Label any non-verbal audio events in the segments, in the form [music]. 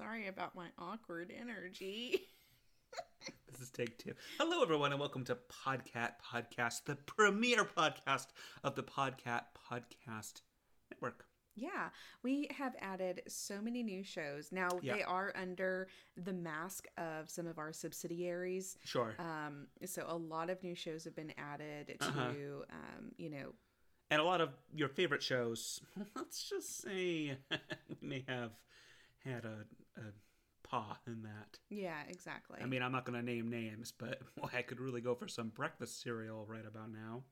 Sorry about my awkward energy. [laughs] This is take two. Hello, everyone, and welcome to Podcat Podcast, the premier podcast of the Podcat Podcast Network. Yeah, we have added so many new shows. Now Yeah. they are under the mask of some of our subsidiaries. Sure. Um, so a lot of new shows have been added to, Uh-huh. um, you know, and a lot of your favorite shows, [laughs] let's just say [laughs] we may have had a, a paw in that. yeah, exactly. I mean, I'm not going to name names, but [laughs] I could really go for some breakfast cereal right about now.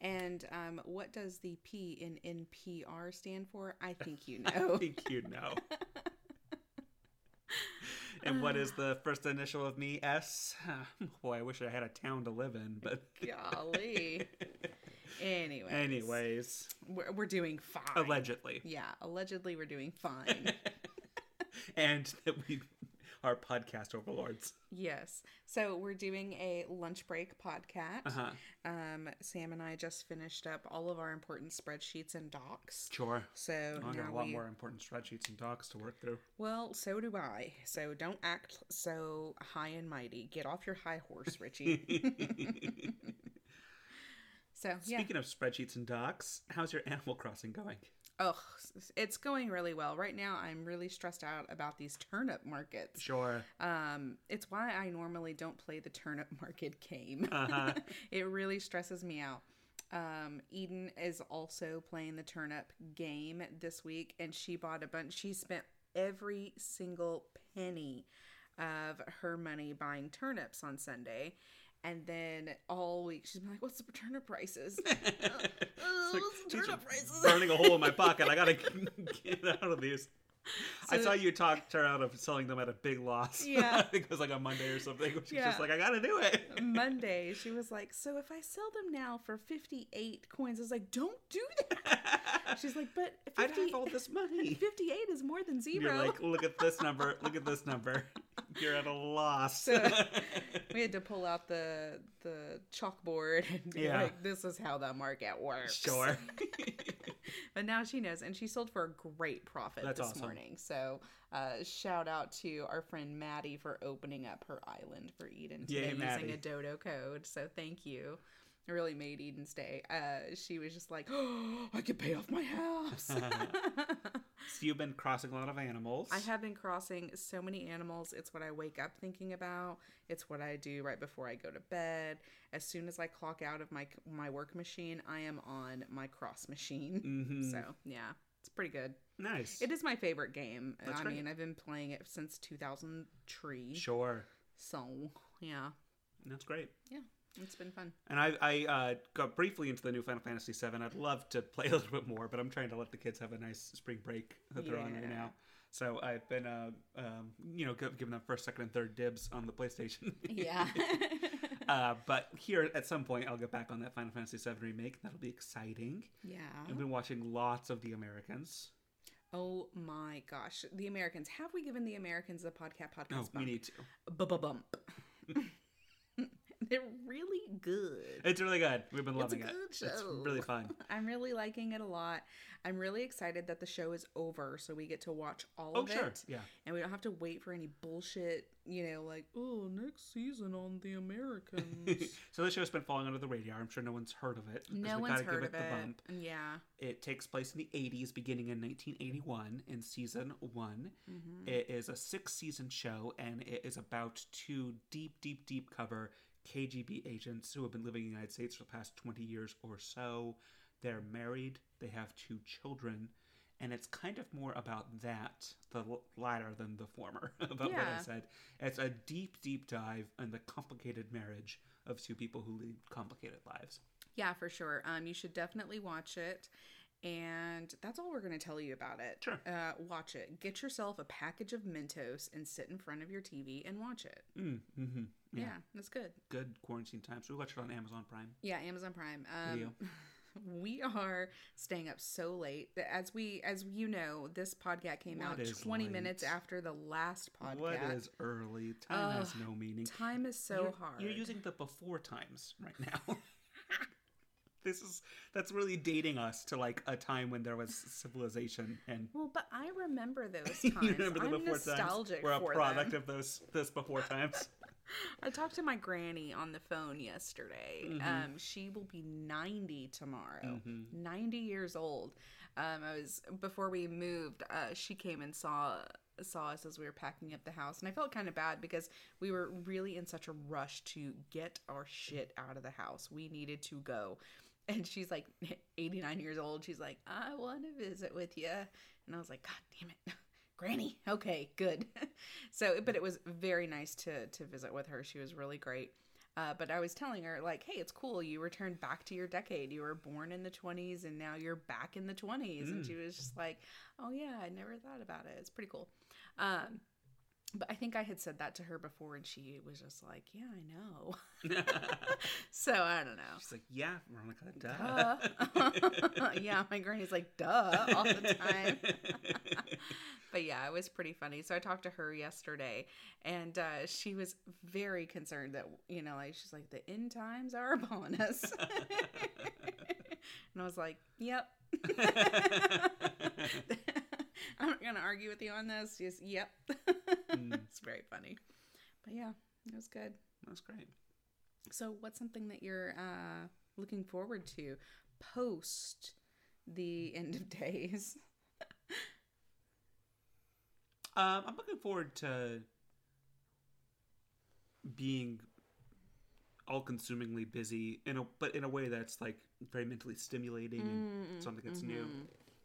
and um, what does the P in NPR stand for? I [laughs] [laughs] think you know. I think you know. and what is the first initial of me? S? [sighs] Boy, I wish I had a town to live in, but. Golly. Anyways. Anyways, We're, we're doing fine. allegedly. Yeah, allegedly we're doing fine. And [laughs] that we are podcast overlords. yes. So we're doing a lunch break podcast. Uh-huh. Um, Sam and I just finished up all of our important spreadsheets and docs. Sure. So I got a lot we, more important spreadsheets and docs to work through. Well, so do I. So don't act so high and mighty. Get off your high horse, Richie. [laughs] [laughs] so yeah. Speaking of spreadsheets and docs, how's your Animal Crossing going? Oh, it's going really well. Right now I'm really stressed out about these turnip markets. Sure. Um, it's why I normally don't play the turnip [laughs] market game. Uh-huh. [laughs] it really stresses me out. Um, Eden is also playing the turnip game this week, and she bought a bunch. She spent every single penny of her money buying turnips on Sunday. And then all week she's been like, "What's the turnip prices? [laughs] Uh, like, what's the "These are turnip prices?" burning a hole in my pocket. I gotta [laughs] get out of these. I saw you talk her out of selling them at a big loss. Yeah. I think it was like on Monday or something. She's Yeah. just like, I gotta do it. Monday, she was like, "So if I sell them now for fifty-eight coins," I was like, "Don't do that." [laughs] She's like, "But I'd 50, have all this money. 58 is more than 0 You're like, look at this number. Look at this number. [laughs] You're at a loss. So- [laughs] we had to pull out the the chalkboard and be Yeah. like, "This is how the market works." sure. [laughs] but now she knows, and she sold for a great profit That's this awesome. morning. So, uh, shout out to our friend Maddie for opening up her island for Eden Yay, today using Maddie. a dodo code. So, thank you. Really made Eden's day. Uh, she was just like, "Oh, [gasps] I could pay off my house." [laughs] [laughs] so you've been crossing a lot of animals. I have been crossing so many animals. It's what I wake up thinking about. It's what I do right before I go to bed. As soon as I clock out of my my work machine, I am on my cross machine. Mhm. So yeah, it's pretty good. nice. It is my favorite game. That's I mean, I've been playing it since 2003. Sure. So yeah, That's great. yeah, it's been fun. And I, I uh, got briefly into the new Final Fantasy VII. I'd love to [laughs] play a little bit more, but I'm trying to let the kids have a nice spring break that they're on right now. So I've been, uh, um, you know, giving them first, second, and third dibs on the PlayStation. [laughs] Yeah. [laughs] uh, but here at some point, I'll get back on that Final Fantasy VII remake. That'll be exciting. yeah. I've been watching lots of The Americans. Oh my gosh, the Americans. Have we given the Americans the podcast podcast? Oh, we need to. bump. They're really good. It's really good. We've been loving It's it. good It's really fun. [laughs] I'm really liking it a lot. I'm really excited that the show is over, so we get to watch all Oh, of sure. it, Yeah. and we don't have to wait for any bullshit. You know, like oh, next season on The Americans. [laughs] so this show's been falling under the radar. I'm sure no one's heard of it. no one's heard of the it. bump. Yeah. It takes place in the 80s, beginning in 1981 in season one. Mhm. It is a six season show, and it is about two deep, deep, deep cover KGB agents who have been living in the United States for the past 20 years or so. They're married, they have two children, and it's kind of more about that, the latter than the former, [laughs] about what I said. It's a deep, deep dive on the complicated marriage of two people who lead complicated lives. Yeah, for sure. Um, you should definitely watch it. And that's all we're going to tell you about it. Sure. Uh, watch it. Get yourself a package of Mentos and sit in front of your TV and watch it. Mm, hmm Yeah, Yeah. that's good. Good quarantine time. So we watched it on Amazon Prime. Yeah, Amazon Prime. Um, [laughs] we are staying up so late. That as we, as you know, this podcast came What out 20 late? minutes after the last podcast. What is early? Time has no meaning. Time is so you're, hard. You're using the before times right now. [laughs] this is that's really dating us to like a time when there was civilization and Well, but I remember [laughs] those you times. remember the I'm before nostalgic times. We're a product them. of those those before times. I talked to my granny on the phone yesterday. Mm-hmm. Um, she will be 90 tomorrow. Mm-hmm. 90 years old. Um, I was before we moved. Uh, she came and saw saw us as we were packing up the house, and I felt kind of bad because we were really in such a rush to get our shit out of the house. We needed to go. And she's like [laughs] 89 years old. She's like, I want to visit with you. And I was like, God damn it. [laughs] Granny. Okay, good. [laughs] so, but it was very nice to to visit with her. She was really great. Uh, but I was telling her like, hey, it's cool. You returned back to your decade. You were born in the 20s, and now you're back in the 20s. And she was just like, oh yeah, I never thought about it. It's pretty cool. Um, but I think I had said that to her before, and she was just like, yeah, I know. [laughs] so I don't know. She's like, yeah, Veronica, duh. Duh. [laughs] yeah, my granny's like, duh, all the time. [laughs] but yeah, it was pretty funny. So I talked to her yesterday, and uh, she was very concerned that, you know, like, she's like, the end times are upon us. and I was like, yep. [laughs] I'm not going to argue with you on this. Just, yep. [laughs] it's very funny. But yeah, it was good. That's great. So, what's something that you're uh, looking forward to post the end of days? [laughs] Um, I'm looking forward to being all-consumingly busy in a but in a way that's like very mentally stimulating and something that's new.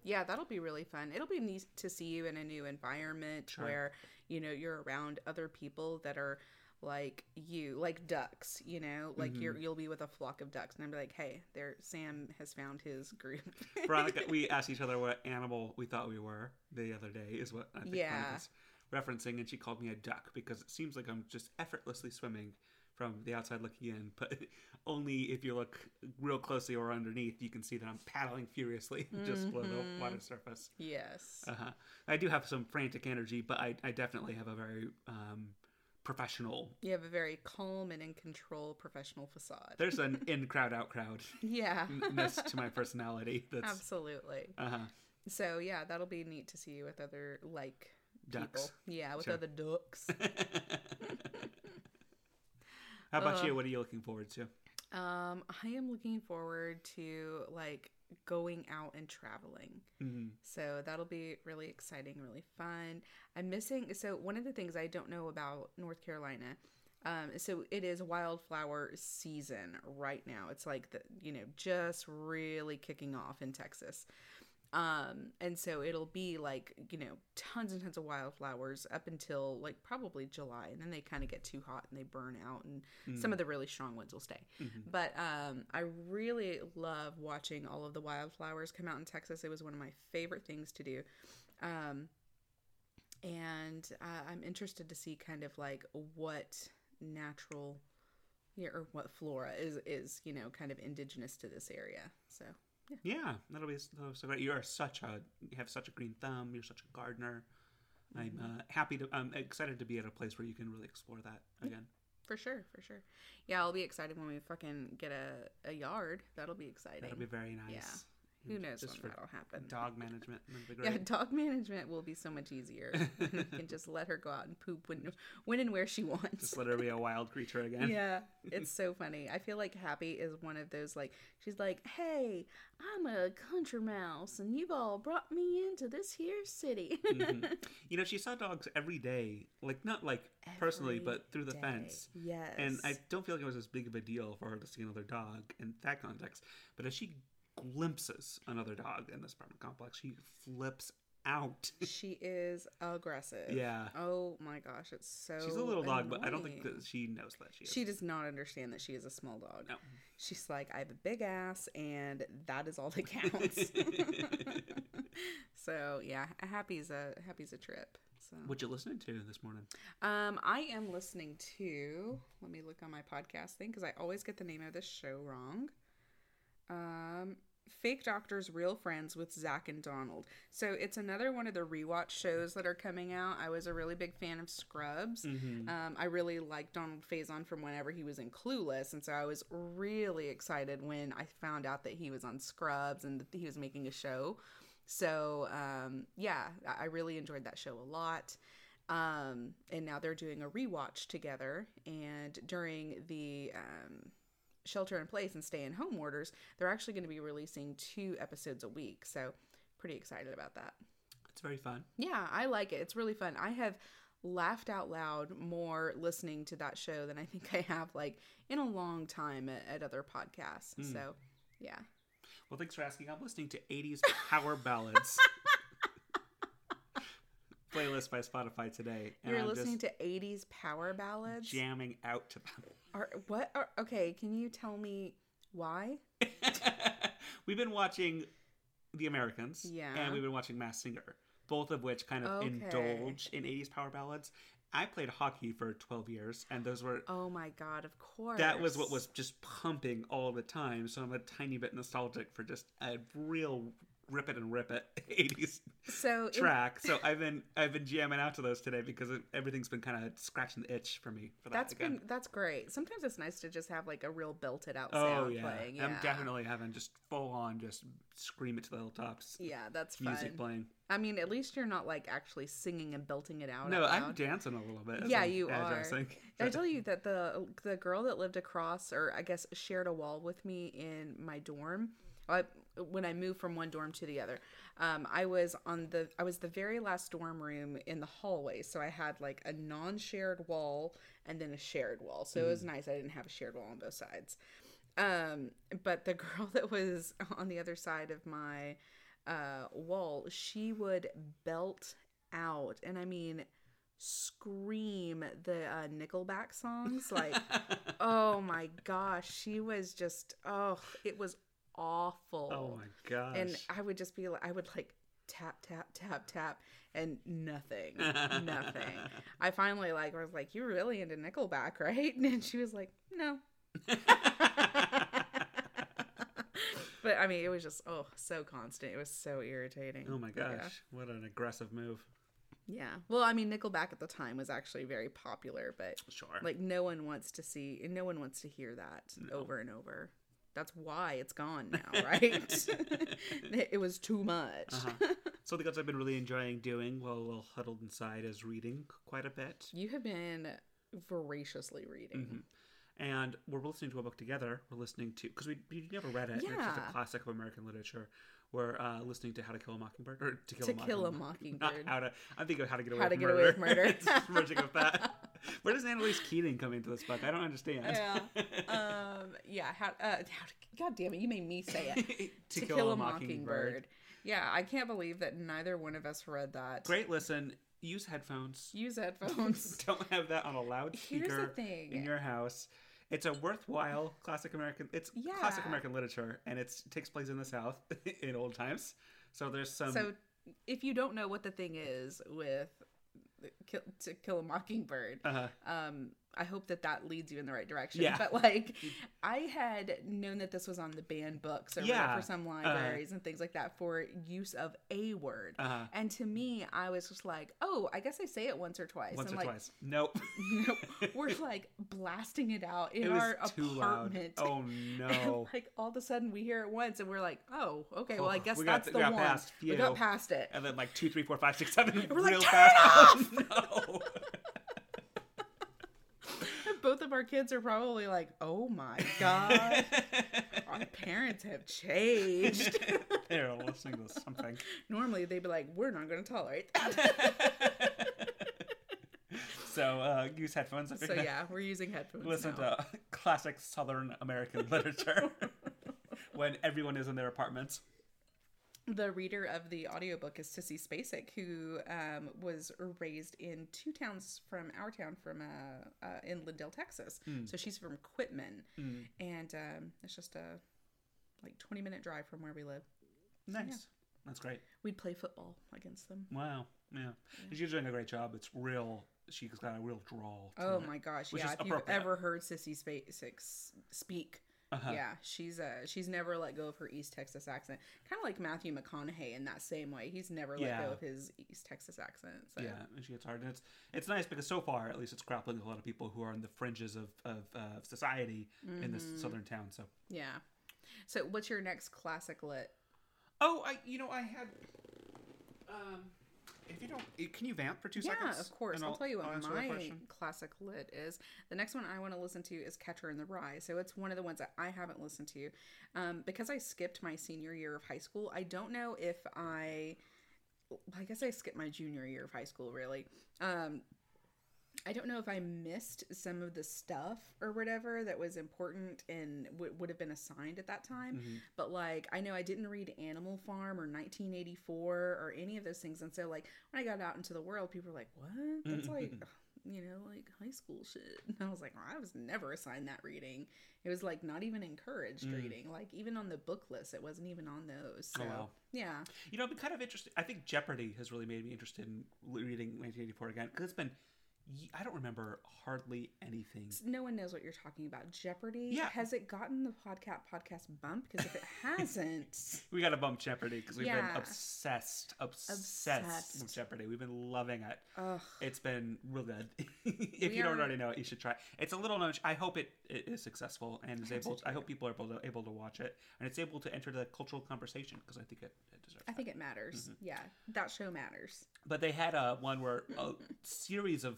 Yeah, that'll be really fun. It'll be neat to see you in a new environment Sure. where, you know, you're around other people that are like you, like ducks, you know, like you're mm-hmm. you'll be with a flock of ducks and I'm like, "Hey, there Sam has found his group." [laughs] Veronica, we asked each other what animal we thought we were the other day. Is what I think Yeah. Veronica's referencing, and she called me a duck because it seems like I'm just effortlessly swimming from the outside looking in, but [laughs] only if you look real closely or underneath, you can see that I'm paddling furiously [laughs] just below the water surface. yes. Uh-huh. I do have some frantic energy, but I, I definitely have a very um, professional. You have a very calm and in control professional facade. There's an [laughs] in crowd out crowd yeah. ness to my personality. That's Absolutely. uh huh. So yeah, that'll be neat to see you with other like people. Ducks. Yeah, with Sure. other ducks. How about Uh, you? What are you looking forward to? um, I am looking forward to like going out and traveling. Mhm. So that'll be really exciting, really fun. I'm missing so one of the things I don't know about North Carolina. Um, so it is wildflower season right now. It's like the you know just really kicking off in Texas. Um, and so it'll be like, you know, tons and tons of wildflowers up until like probably July. And then they kind of get too hot and they burn out, and some of the really strong ones will stay. But um, I really love watching all of the wildflowers come out in Texas. It was one of my favorite things to do. Um, and uh, I'm interested to see kind of like what natural yeah, or what flora is is you know kind of indigenous to this area. So yeah. Yeah, that'll be that'll be so great. You are such a you have such a green thumb. You're such a gardener. Mm-hmm. I'm uh, happy to. I'm excited to be at a place where you can really explore that again. For sure, for sure. Yeah, I'll be excited when we fucking get a, a yard. That'll be exciting. That'll be very nice. Who knows just when that'll happen. Dog management. [laughs] Yeah, dog management will be so much easier. [laughs] you can just let her go out and poop when when and where she wants. Just let her be a wild creature again. [laughs] yeah, it's so funny. I feel like Happy is one of those like she's like, "Hey, I'm a country mouse, and you've all brought me into this here city." Mhm. You know, she saw dogs every day, like not like personally, but through the day. fence. Yes, And I don't feel like it was as big of a deal for her to see another dog in that context. But as she glimpses another dog in this apartment complex, she flips out. [laughs] she is aggressive. Yeah. Oh my gosh, it's so. She's a little dog, but I don't think that she knows that she is. She does not understand that she is a small dog. No. She's like, I have a big ass, and that is all that counts. [laughs] [laughs] so yeah, happy's a happy's a trip. So What you listening to this morning? um, I am listening to. Let me look on my podcast thing because I always get the name of this show wrong. Um, Fake Doctors, Real Friends with Zach and Donald. So it's another one of the rewatch shows that are coming out. I was a really big fan of Scrubs. Mm-hmm. Um, I really liked Donald Faison from whenever he was in Clueless, and so I was really excited when I found out that he was on Scrubs and that he was making a show. So um, yeah, I I really enjoyed that show a lot. Um, and now they're doing a rewatch together. And during the um, shelter in place and stay in home orders, they're actually going to be releasing two episodes a week. So pretty excited about that. It's very fun. Yeah, I like it. It's really fun. I have laughed out loud more listening to that show than I think I have like in a long time at, at other podcasts. Hmm. So, yeah. Well, thanks for asking. I'm listening to 80s power ballads. [laughs] Playlist by Spotify today. And You're I'm listening to 80s power ballads? jamming out to them. Are, what? Are, okay, can you tell me why? [laughs] we've been watching The Americans. Yeah. And we've been watching Masked Singer, both of which kind of Okay. indulge in 80s power ballads. I played hockey for 12 years, and those were. Oh my god, of course. That was what was just pumping all the time, so I'm a tiny bit nostalgic for just a real rip it and rip it [laughs] 80s so it- track. So I've been I've been jamming out to those today because everything's been kind of scratching the itch for me for that that's again. been that's great. Sometimes it's nice to just have like a real belted out Oh yeah. playing. Yeah. I'm definitely having just full on just scream it to the hilltops. Yeah, that's fun. Music playing. I mean, at least you're not like actually singing and belting it out. No, out I'm dancing a little bit. Yeah, I'm you are. I [laughs] tell you that the the girl that lived across, or I guess shared a wall with me in my dorm, I, when I moved from one dorm to the other, um, I was on the I was the very last dorm room in the hallway, so I had like a non-shared wall and then a shared wall. So it was nice. I didn't have a shared wall on both sides. Um, but the [laughs] girl that was on the other side of my uh, wall, she would belt out, and I mean scream the uh, Nickelback songs. Like, [laughs] oh my gosh, she was just oh, it was awful. oh my gosh. And I would just be like, I would like tap tap tap tap and nothing, [laughs] nothing. I finally like was like, "You're really into Nickelback, right?" [laughs] And she was like, "No." [laughs] but I mean, it was just oh so constant. It was so irritating. oh my gosh, what an aggressive move. Yeah. yeah. Well, I mean, Nickelback at the time was actually very popular, but Sure. like no one wants to see, and no one wants to hear that over and over. That's why it's gone now, right? [laughs] [laughs] it was too much. Uh-huh. [laughs] Something else I've been really enjoying doing while while huddled inside is reading quite a bit. You have been voraciously reading. Mm-hmm. And we're listening to a book together. We're listening to because we, we never read it. and It's just Yeah. a classic of American literature. We're uh, listening to How to Kill a Mockingbird or To Kill To a Kill a Mockingbird. Not how to. I'm thinking of How to Get Away, How with, to Get murder. Away with Murder. it's merging with that. [laughs] Where does Annalise Keating come into this book? I don't understand. Yeah. [laughs] Um. Yeah. How? Uh. How God damn it! You made me say it. [laughs] to, kill, a mockingbird. Yeah, I can't believe that neither one of us read that. Great listen. Use headphones. Use headphones. Don't have that on a loudspeaker thing. in your house. It's a worthwhile classic American. It's classic American literature, and it's, it takes place in the South in old times. So there's some. so, if you don't know what the thing is with kill, to kill a mockingbird, uh, um, I hope that that leads you in the right direction. Yeah. But like, I had known that this was on the banned books or Yeah. for some libraries and things like that for use of a word. uh, And to me, I was just like, oh, I guess I say it once or twice. once and or like, twice. Nope. [laughs] no, we're like blasting it out in it was our too apartment. loud. Oh [laughs] no. like all of a sudden we hear it once and we're like, oh, okay, well I Oh, guess we got- that's we the got one. past We got past it. and then like two, three, four, five, six, seven, We're like, real "Turn fast. it [laughs] no. Both of our kids are probably like, oh my god, [laughs] our parents have changed. [laughs] They're listening to something. Normally they'd be like, we're not going to tolerate that. [laughs] so uh, use headphones. if so you're yeah, we're using headphones. Listen now. to classic Southern American literature when everyone is in their apartments. The reader of the audiobook is Sissy Spacek, who um, was raised in two towns from our town, from uh, uh, in Lindale, Texas. So she's from Quitman, Mm. and um, it's just a like twenty minute drive from where we live. Nice. That's great. We'd play football against them. Wow. Yeah. She's doing a great job. It's real. She's got a real drawl. to Oh it. my gosh! Yeah, if you've ever heard Sissy Spacek speak, Uh-huh. Yeah, she's uh she's never let go of her East Texas accent. Kind of like Matthew McConaughey in that same way. He's never let Yeah. go of his East Texas accent. So Yeah, and she gets hard, and it's it's nice because so far, at least, it's grappling with a lot of people who are on the fringes of of uh, society in this Mm-hmm. southern town. So, yeah. So what's your next classic lit? oh, I you know I had, um, if you don't, eh, can you vamp for two Yeah, seconds? of course. And I'll, tell you what my classic lit is. The next one I want to listen to is Catcher in the Rye. So it's one of the ones that I haven't listened to. Um, because I skipped my senior year of high school, I don't know if I. I guess I skipped my junior year of high school, really. Um, I don't know if I missed some of the stuff or whatever that was important and w- would have been assigned at that time. Mm-hmm. But like, I know I didn't read Animal Farm or 1984 or any of those things. And so, like, when I got out into the world, people were like, "What? That's like, you know, like high school shit." [laughs] And I was like, well, "I was never assigned that reading. It was like not even encouraged reading. Like even on the book list, it wasn't even on those." So Mm. Oh, wow. yeah, You know, it'd be kind of interesting. I think Jeopardy has really made me interested in reading 1984 again because it's been. I don't remember hardly anything. no one knows what you're talking about. Jeopardy. Yeah. Has it gotten the podcast podcast bump? Because if it [laughs] hasn't, We got to bump Jeopardy because we've been obsessed, obsessed, Obsessed. with Jeopardy. We've been loving it. ugh. It's been real good. [laughs] if We you don't are- already know it, you should try. It's a little known. I hope it, it is successful and is to able. I hope people are able to able to watch it and it's able to enter the cultural conversation because I think it, it deserves. I that. think it matters. Mm-hmm. Yeah, that show matters. But they had a one where a series of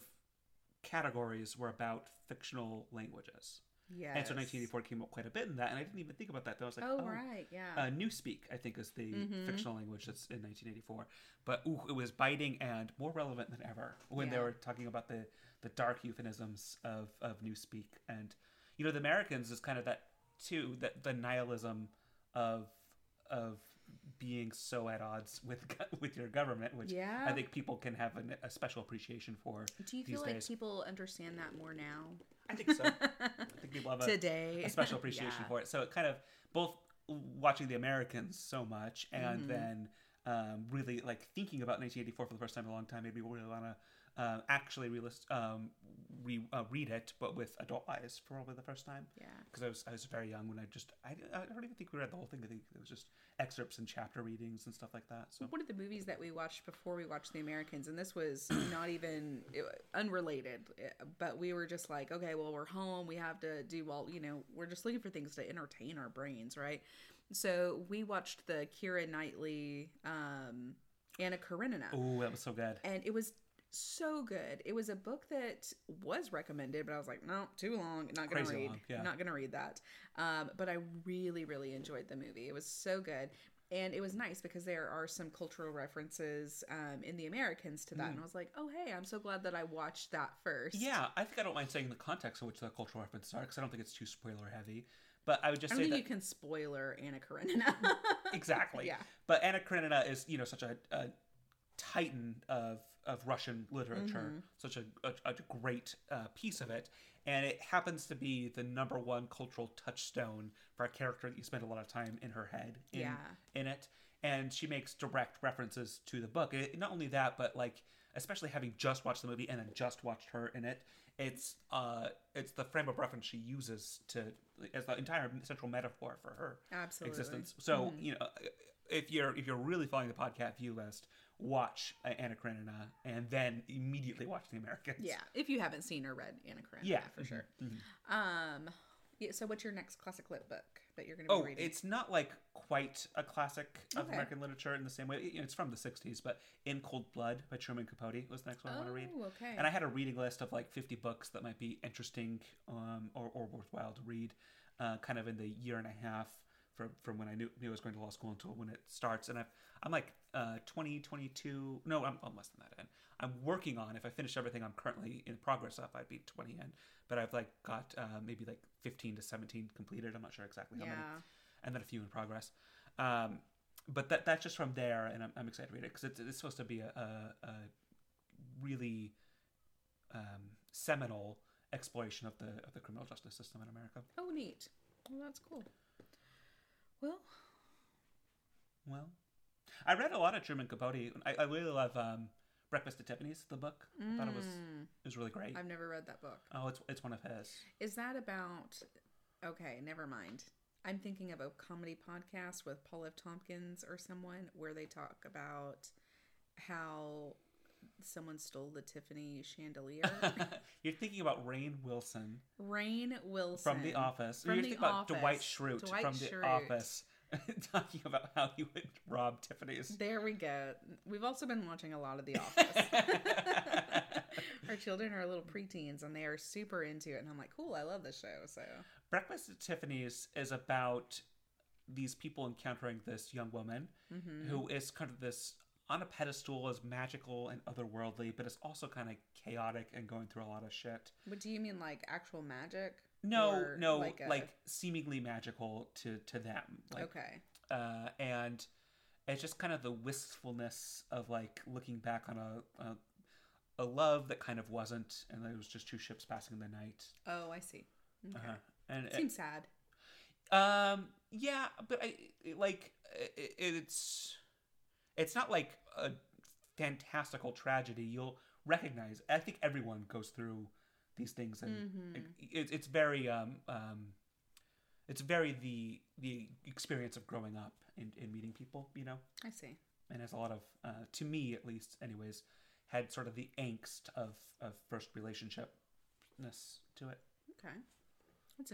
categories were about fictional languages. Yeah. And so 1984 came up quite a bit in that, and I didn't even think about that. Then I was like, Oh, oh, right. Yeah. uh, Newspeak, I think, is the Mhm. fictional language that's in 1984. But ooh, it was biting and more relevant than ever when they were talking about the, the dark euphemisms of, of Newspeak. And, you know, the Americans is kind of that, too, that the nihilism of of being so at odds with [laughs] with your government, which Yeah. I think people can have an, a special appreciation for. Do you feel like days. people understand that more now? I think so. [laughs] I think people have a, Today. a special [laughs] appreciation Yeah. for it. So it kind of both watching the Americans so much and Mhm. then um, really like thinking about 1984 for the first time in a long time made me really want to uh, actually realist, um, re- uh, read it, but with adult eyes for probably the first time. Yeah. Because I was I was very young when I just I, I don't even think we read the whole thing. I think it was just excerpts and chapter readings and stuff like that. So One of the movies that we watched before we watched The Americans, and this was [coughs] not even it- unrelated, eh, but we were just like, okay, well, we're home. We have to do, well, you know, we're just looking for things to entertain our brains, right? So we watched the Keira Knightley, um, Anna Karenina. oh, that was so good. and it was so good. It was a book that was recommended, but I was like, no, too long. Not gonna Crazy read. long, yeah. Not gonna read that. Um, but I really, really enjoyed the movie. It was so good. And it was nice because there are some cultural references um, in the Americans to that. And I was like, oh, hey, I'm so glad that I watched that first. Mm. Yeah, I think I don't mind saying the context in which the cultural references are because I don't think it's too spoiler heavy. But I would just I say that you can spoiler Anna Karenina. [laughs] exactly. Yeah. But Anna Karenina is, you know, such a, a titan of, of Russian literature, Mm-hmm. such a, a, a great uh, piece of it. And it happens to be the number one cultural touchstone for a character that you spend a lot of time in her head in, Yeah. in it. And she makes direct references to the book. It, not only that, but like, especially having just watched the movie and then just watched her in it, it's uh, it's the frame of reference she uses to as the entire central metaphor for her Absolutely. existence. So you know, if you're if you're really following the podcast view list, watch uh, Anna Karenina and then immediately watch The Americans. Yeah. If you haven't seen or read Anna Karenina, yeah, for mhm, sure. mhm. Um, yeah, so what's your next classic lit book that you're going to be Oh, reading? it's not like quite a classic of Okay. American literature in the same way. It- It's from the '60s, but In Cold Blood by Truman Capote was the next one I want to read. Oh, okay. And I had a reading list of like 50 books that might be interesting um, or, or worthwhile to read, uh, kind of in the year and a half from, from when I knew, knew I was going to law school until when it starts. And I've, I'm like uh, 20, 22, no, I'm, I'm less than that in. I'm working on, if I finish everything I'm currently in progress of, I'd be 20 in. But I've like got uh, maybe like 15 to 17 completed. I'm not sure exactly how yeah. many and then a few in progress. Um, but that that's just from there, and I'm, I'm excited to read it because it's, it's supposed to be a, a, a really um, seminal exploration of the of the criminal justice system in America. Oh, neat. Well, that's cool. Well, Well, I read a lot of Truman Capote. I, I really love um, Breakfast at Tiffany's, the book. I thought it was mm, it was really great. I've never read that book. Oh, it's it's one of his. Is that about Okay, never mind. I'm thinking of a comedy podcast with Paul F. Tompkins or someone where they talk about how someone stole the Tiffany chandelier. [laughs] You're thinking about Rainn Wilson Rainn Wilson from The Office. From You're The thinking about Office. Dwight Schrute Dwight from The Office [laughs] talking about how he would rob Tiffany's. There we go. We've also been watching a lot of The Office. [laughs] Our children are little preteens and they are super into it. And I'm like, cool, I love this show. So, Breakfast at Tiffany's is about these people encountering this young woman Mm-hmm. who is kind of this on a pedestal as magical and otherworldly, but it's also kind of chaotic and going through a lot of shit. what do you mean, like actual magic? No, no, like like, seemingly magical to to them. Like, okay. uh, and it's just kind of the wistfulness of like looking back on a, a a love that kind of wasn't, and it was just two ships passing in the night. Oh, I see. Okay. Uh-huh. And it- Seems sad. Um. Yeah, but I it- like it, it's it's not like a fantastical tragedy. You'll recognize. I think everyone goes through these things, and Mhm. it, it's it's very um um it's very the the experience of growing up and, and meeting people. You know, I see. and has a lot of uh, to me at least, anyways, had sort of the angst of of first relationshipness to it Okay.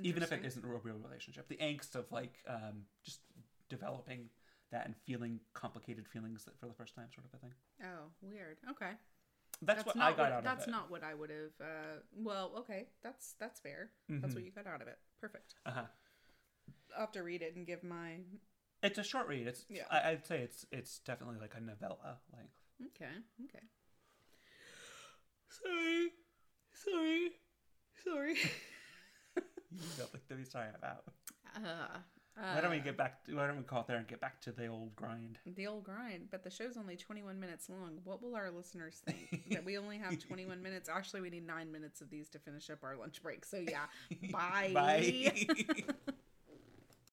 Even if it isn't a real relationship the angst of like um, just developing that and feeling complicated feelings for the first time sort of a thing Oh, weird. Okay. that's, what i not got what, out That's of it not what I would have. Uh, well, okay. That's that's fair. That's Mhm. what you got out of it. Perfect. uh-huh. I'll have to read it and give my. it's a short read it's Yeah. I, i'd say it's it's definitely like a novella length Okay. Okay. sorry sorry Sorry. [laughs] you don't like to be sorry about Uh, why don't we uh, get back to, why don't we call it there and get back to the old grind the old grind? But the show's only 21 minutes long. What will our listeners think? that we only have 21 minutes? Actually, we need nine minutes of these to finish up our lunch break. So yeah. [laughs] Bye. bye [laughs]